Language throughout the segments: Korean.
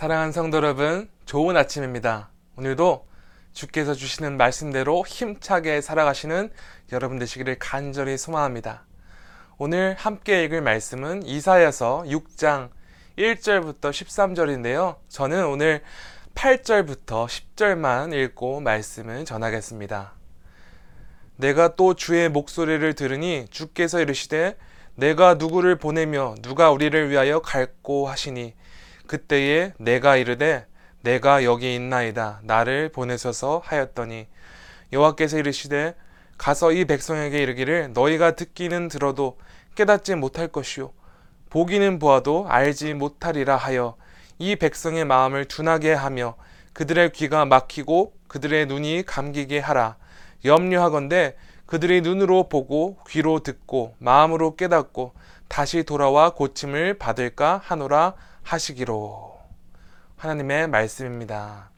사랑하는 성도 여러분, 좋은 아침입니다. 오늘도 주께서 주시는 말씀대로 힘차게 살아가시는 여러분 되시기를 간절히 소망합니다. 오늘 함께 읽을 말씀은 이사야서 6장 1절부터 13절인데요. 저는 오늘 8절부터 10절만 읽고 말씀을 전하겠습니다. 내가 또 주의 목소리를 들으니 주께서 이르시되 내가 누구를 보내며 누가 우리를 위하여 갈고 하시니 그때에 내가 이르되 내가 여기 있나이다. 나를 보내셔서 하였더니 여호와께서 이르시되 가서 이 백성에게 이르기를 너희가 듣기는 들어도 깨닫지 못할 것이요 보기는 보아도 알지 못하리라 하여 이 백성의 마음을 둔하게 하며 그들의 귀가 막히고 그들의 눈이 감기게 하라. 염려하건대 그들이 눈으로 보고 귀로 듣고 마음으로 깨닫고 다시 돌아와 고침을 받을까 하노라 하시기로. 하나님의 말씀입니다.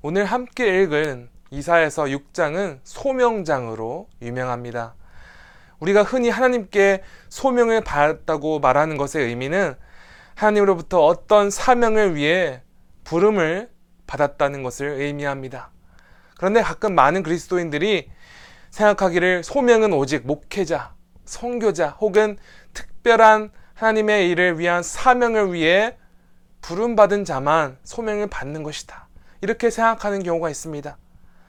오늘 함께 읽은 이사에서 6장은 소명장으로 유명합니다. 우리가 흔히 하나님께 소명을 받았다고 말하는 것의 의미는 하나님으로부터 어떤 사명을 위해 부름을 받았다는 것을 의미합니다. 그런데 가끔 많은 그리스도인들이 생각하기를 소명은 오직 목회자, 선교자 혹은 특별한 하나님의 일을 위한 사명을 위해 부름받은 자만 소명을 받는 것이다. 이렇게 생각하는 경우가 있습니다.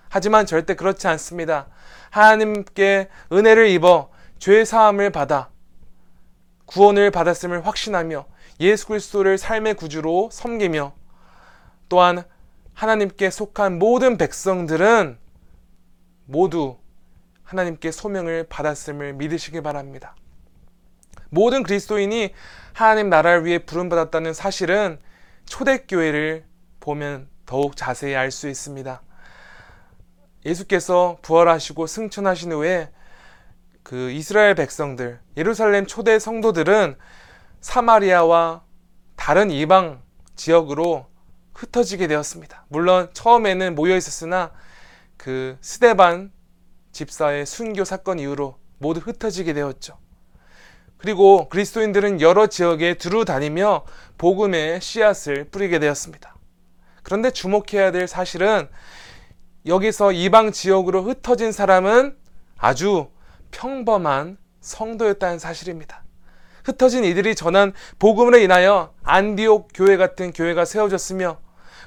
하지만 절대 그렇지 않습니다. 하나님께 은혜를 입어 죄 사함을 받아 구원을 받았음을 확신하며 예수 그리스도를 삶의 구주로 섬기며 또한 하나님께 속한 모든 백성들은 모두 하나님께 소명을 받았음을 믿으시기 바랍니다. 모든 그리스도인이 하나님 나라를 위해 부름받았다는 사실은 초대교회를 보면 더욱 자세히 알 수 있습니다. 예수께서 부활하시고 승천하신 후에 그 이스라엘 백성들, 예루살렘 초대 성도들은 사마리아와 다른 이방 지역으로 흩어지게 되었습니다. 물론 처음에는 모여 있었으나 그 스데반 집사의 순교 사건 이후로 모두 흩어지게 되었죠. 그리고 그리스도인들은 여러 지역에 두루 다니며 복음의 씨앗을 뿌리게 되었습니다. 그런데 주목해야 될 사실은 여기서 이방 지역으로 흩어진 사람은 아주 평범한 성도였다는 사실입니다. 흩어진 이들이 전한 복음으로 인하여 안디옥 교회 같은 교회가 세워졌으며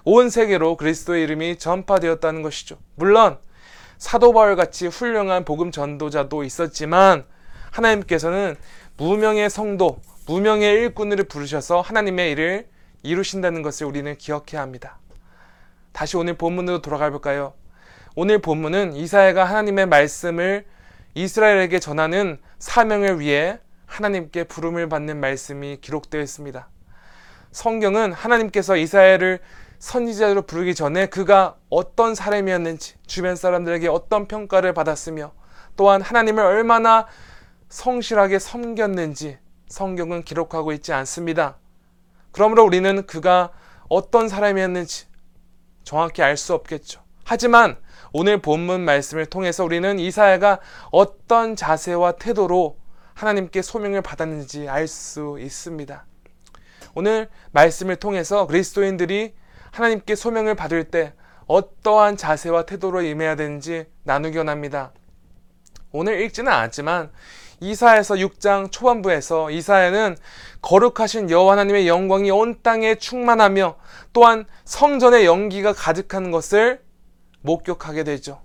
온 세계로 그리스도의 이름이 전파되었다는 것이죠. 물론 사도 바울 같이 훌륭한 복음 전도자도 있었지만 하나님께서는 무명의 성도, 무명의 일꾼을 부르셔서 하나님의 일을 이루신다는 것을 우리는 기억해야 합니다. 다시 오늘 본문으로 돌아가 볼까요? 오늘 본문은 이사야가 하나님의 말씀을 이스라엘에게 전하는 사명을 위해 하나님께 부름을 받는 말씀이 기록되어 있습니다. 성경은 하나님께서 이사야를 선지자로 부르기 전에 그가 어떤 사람이었는지, 주변 사람들에게 어떤 평가를 받았으며, 또한 하나님을 얼마나 성실하게 섬겼는지 성경은 기록하고 있지 않습니다. 그러므로 우리는 그가 어떤 사람이었는지 정확히 알 수 없겠죠. 하지만 오늘 본문 말씀을 통해서 우리는 이사야가 어떤 자세와 태도로 하나님께 소명을 받았는지 알 수 있습니다. 오늘 말씀을 통해서 그리스도인들이 하나님께 소명을 받을 때 어떠한 자세와 태도로 임해야 되는지 나누기 원합니다. 오늘 읽지는 않았지만 이사에서 6장 초반부에서 이사야는 거룩하신 여호와 하나님의 영광이 온 땅에 충만하며 또한 성전의 연기가 가득한 것을 목격하게 되죠.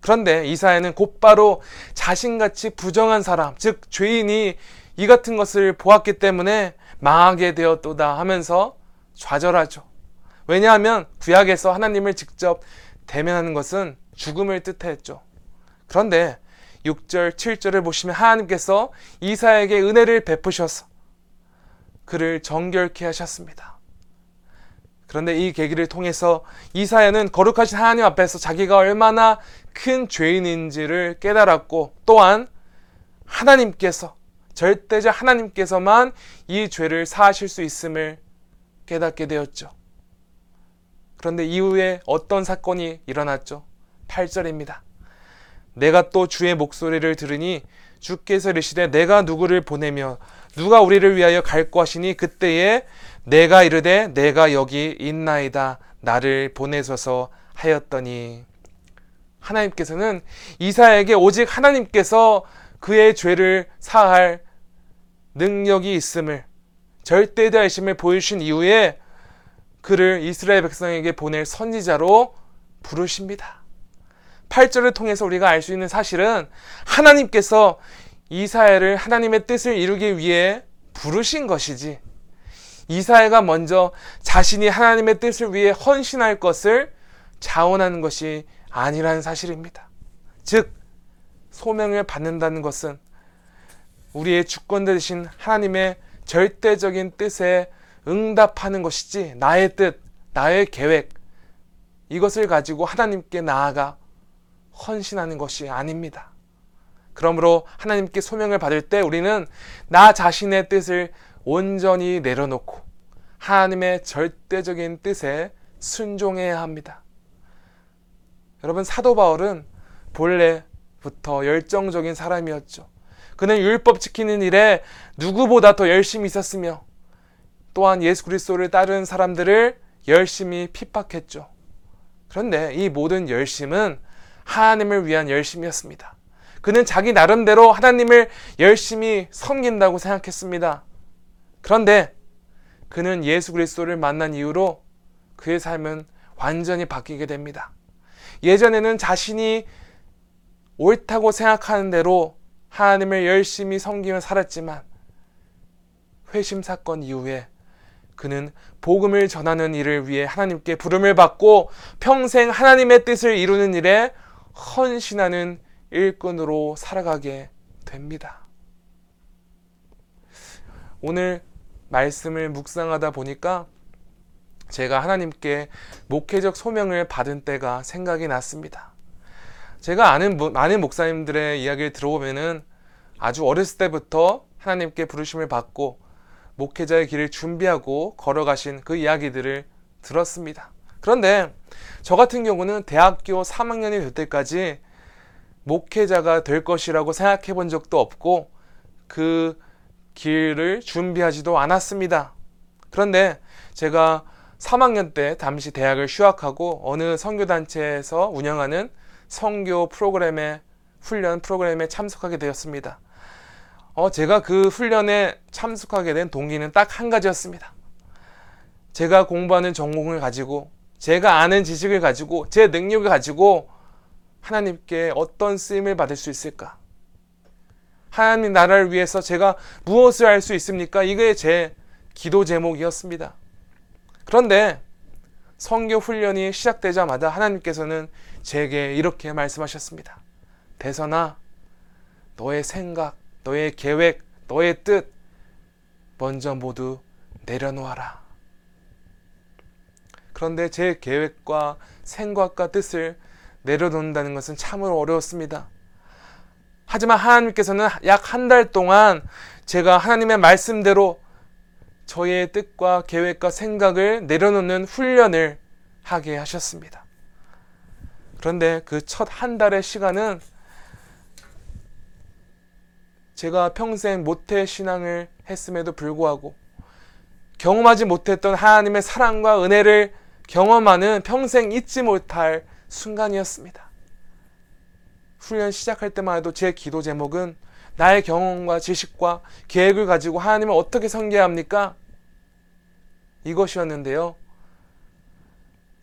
그런데 이사야는 곧바로 자신같이 부정한 사람, 즉 죄인이 이 같은 것을 보았기 때문에 망하게 되었도다 하면서 좌절하죠. 왜냐하면 구약에서 하나님을 직접 대면하는 것은 죽음을 뜻했죠. 그런데 6절, 7절을 보시면 하나님께서 이사에게 은혜를 베푸셔서 그를 정결케 하셨습니다. 그런데 이 계기를 통해서 이사야는 거룩하신 하나님 앞에서 자기가 얼마나 큰 죄인인지를 깨달았고 또한 하나님께서 절대적 하나님께서만 이 죄를 사하실 수 있음을 깨닫게 되었죠. 그런데 이후에 어떤 사건이 일어났죠? 8절입니다. 내가 또 주의 목소리를 들으니 주께서 이르시되 내가 누구를 보내며 누가 우리를 위하여 갈 것이니 그때에 내가 이르되 내가 여기 있나이다 나를 보내소서 하였더니 하나님께서는 이사에게 오직 하나님께서 그의 죄를 사할 능력이 있음을 절대자이심을 보여주신 이후에 그를 이스라엘 백성에게 보낼 선지자로 부르십니다. 8절을 통해서 우리가 알 수 있는 사실은 하나님께서 이사야를 하나님의 뜻을 이루기 위해 부르신 것이지 이사야가 먼저 자신이 하나님의 뜻을 위해 헌신할 것을 자원하는 것이 아니라는 사실입니다. 즉 소명을 받는다는 것은 우리의 주권 되신 하나님의 절대적인 뜻에 응답하는 것이지 나의 뜻, 나의 계획 이것을 가지고 하나님께 나아가 헌신하는 것이 아닙니다. 그러므로 하나님께 소명을 받을 때 우리는 나 자신의 뜻을 온전히 내려놓고 하나님의 절대적인 뜻에 순종해야 합니다. 여러분 사도 바울은 본래부터 열정적인 사람이었죠. 그는 율법 지키는 일에 누구보다 더 열심히 있었으며 또한 예수 그리스도를 따르는 사람들을 열심히 핍박했죠. 그런데 이 모든 열심은 하나님을 위한 열심이었습니다. 그는 자기 나름대로 하나님을 열심히 섬긴다고 생각했습니다. 그런데 그는 예수 그리스도를 만난 이후로 그의 삶은 완전히 바뀌게 됩니다. 예전에는 자신이 옳다고 생각하는 대로 하나님을 열심히 섬기며 살았지만 회심 사건 이후에 그는 복음을 전하는 일을 위해 하나님께 부름을 받고 평생 하나님의 뜻을 이루는 일에 헌신하는 일꾼으로 살아가게 됩니다. 오늘 말씀을 묵상하다 보니까 제가 하나님께 목회적 소명을 받은 때가 생각이 났습니다. 제가 아는 많은 목사님들의 이야기를 들어보면은 아주 어렸을 때부터 하나님께 부르심을 받고 목회자의 길을 준비하고 걸어가신 그 이야기들을 들었습니다. 그런데 저 같은 경우는 대학교 3학년이 될 때까지 목회자가 될 것이라고 생각해 본 적도 없고 그 길을 준비하지도 않았습니다. 그런데 제가 3학년 때 잠시 대학을 휴학하고 어느 선교단체에서 운영하는 선교 프로그램에 훈련 프로그램에 참석하게 되었습니다. 어, 제가 그 훈련에 참석하게 된 동기는 딱 한 가지였습니다. 제가 공부하는 전공을 가지고 제가 아는 지식을 가지고 제 능력을 가지고 하나님께 어떤 쓰임을 받을 수 있을까? 하나님 나라를 위해서 제가 무엇을 할 수 있습니까? 이게 제 기도 제목이었습니다. 그런데 성교 훈련이 시작되자마자 하나님께서는 제게 이렇게 말씀하셨습니다. 대선아, 너의 생각, 너의 계획, 너의 뜻, 먼저 모두 내려놓아라. 그런데 제 계획과 생각과 뜻을 내려놓는다는 것은 참으로 어려웠습니다. 하지만 하나님께서는 약 한 달 동안 제가 하나님의 말씀대로 저의 뜻과 계획과 생각을 내려놓는 훈련을 하게 하셨습니다. 그런데 그 첫 한 달의 시간은 제가 평생 모태 신앙을 했음에도 불구하고 경험하지 못했던 하나님의 사랑과 은혜를 경험하는 평생 잊지 못할 순간이었습니다. 훈련 시작할 때만 해도 제 기도 제목은 나의 경험과 지식과 계획을 가지고 하나님을 어떻게 섬겨야 합니까? 이것이었는데요.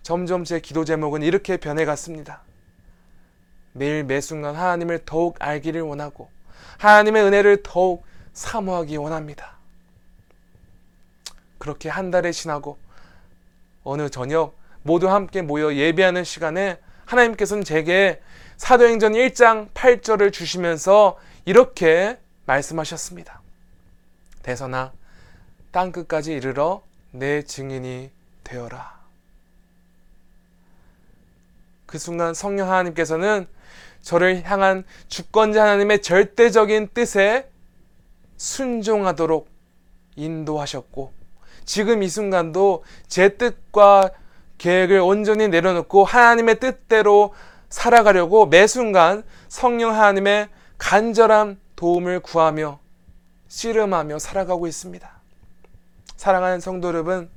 점점 제 기도 제목은 이렇게 변해갔습니다. 매일 매 순간 하나님을 더욱 알기를 원하고 하나님의 은혜를 더욱 사모하기 원합니다. 그렇게 한 달이 지나고 어느 저녁 모두 함께 모여 예배하는 시간에 하나님께서는 제게 사도행전 1장 8절을 주시면서 이렇게 말씀하셨습니다. 대선아 땅 끝까지 이르러 내 증인이 되어라. 그 순간 성령 하나님께서는 저를 향한 주권자 하나님의 절대적인 뜻에 순종하도록 인도하셨고 지금 이 순간도 제 뜻과 계획을 온전히 내려놓고 하나님의 뜻대로 살아가려고 매 순간 성령 하나님의 간절한 도움을 구하며 씨름하며 살아가고 있습니다. 사랑하는 성도 여러분,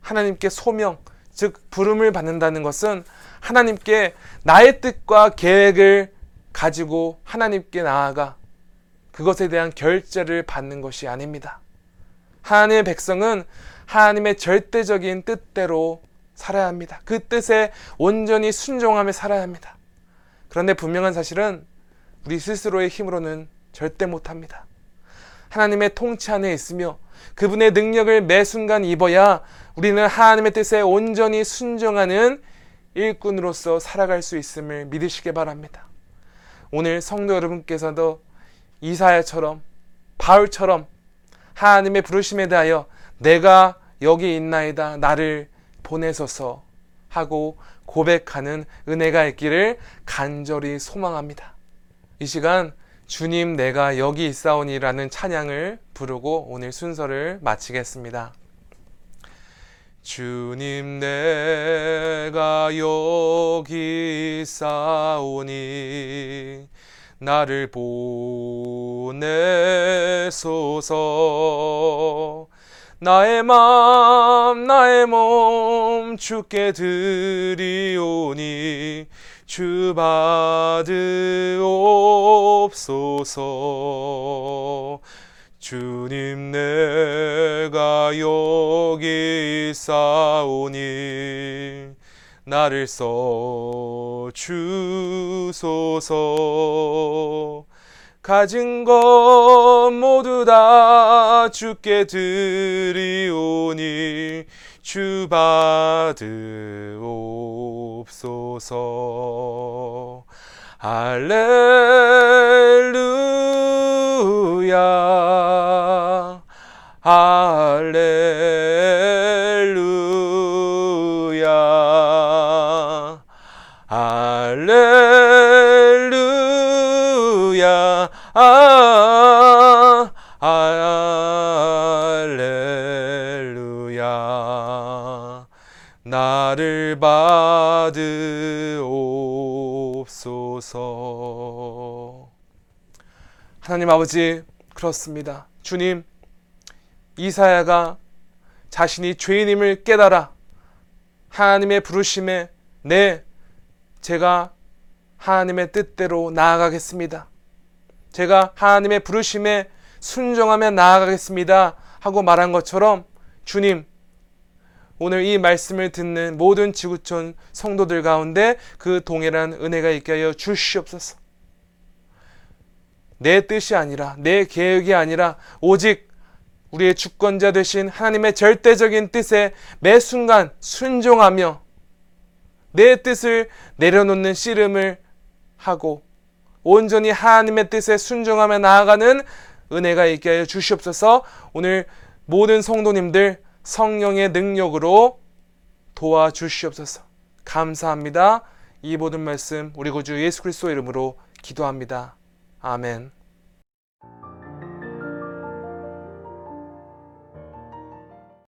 하나님께 소명, 즉 부름을 받는다는 것은 하나님께 나의 뜻과 계획을 가지고 하나님께 나아가 그것에 대한 결제를 받는 것이 아닙니다. 하나님의 백성은 하나님의 절대적인 뜻대로 살아야 합니다. 그 뜻에 온전히 순종하며 살아야 합니다. 그런데 분명한 사실은 우리 스스로의 힘으로는 절대 못합니다. 하나님의 통치 안에 있으며 그분의 능력을 매 순간 입어야 우리는 하나님의 뜻에 온전히 순종하는 일꾼으로서 살아갈 수 있음을 믿으시기 바랍니다. 오늘 성도 여러분께서도 이사야처럼 바울처럼 하나님의 부르심에 대하여 내가 여기 있나이다 나를 보내소서 하고 고백하는 은혜가 있기를 간절히 소망합니다. 이 시간 주님 내가 여기 있사오니라는 찬양을 부르고 오늘 순서를 마치겠습니다. 주님 내가 여기 있사오니 나를 보내소서. 나의 맘 나의 몸 주께 드리오니 주 받으옵소서. 주님 내가 여기 있사오니 나를 써 주소서. 가진 것 모두 다 주께 드리오니 주 받으옵소서. 할렐루야. 할렐루야 나를 받으옵소서 하나님 아버지 그렇습니다 주님 이사야가 자신이 죄인임을 깨달아 하나님의 부르심에 네 제가 하나님의 뜻대로 나아가겠습니다. 제가 하나님의 부르심에 순종하며 나아가겠습니다. 하고 말한 것처럼 주님, 오늘 이 말씀을 듣는 모든 지구촌 성도들 가운데 그 동일한 은혜가 있게 하여 주시옵소서. 내 뜻이 아니라, 내 계획이 아니라, 오직 우리의 주권자 되신 하나님의 절대적인 뜻에 매 순간 순종하며 내 뜻을 내려놓는 씨름을 하고 온전히 하나님의 뜻에 순종하며 나아가는 은혜가 있게 하여 주시옵소서 오늘 모든 성도님들 성령의 능력으로 도와주시옵소서 감사합니다. 이 모든 말씀 우리 구주 예수 그리스도 이름으로 기도합니다. 아멘.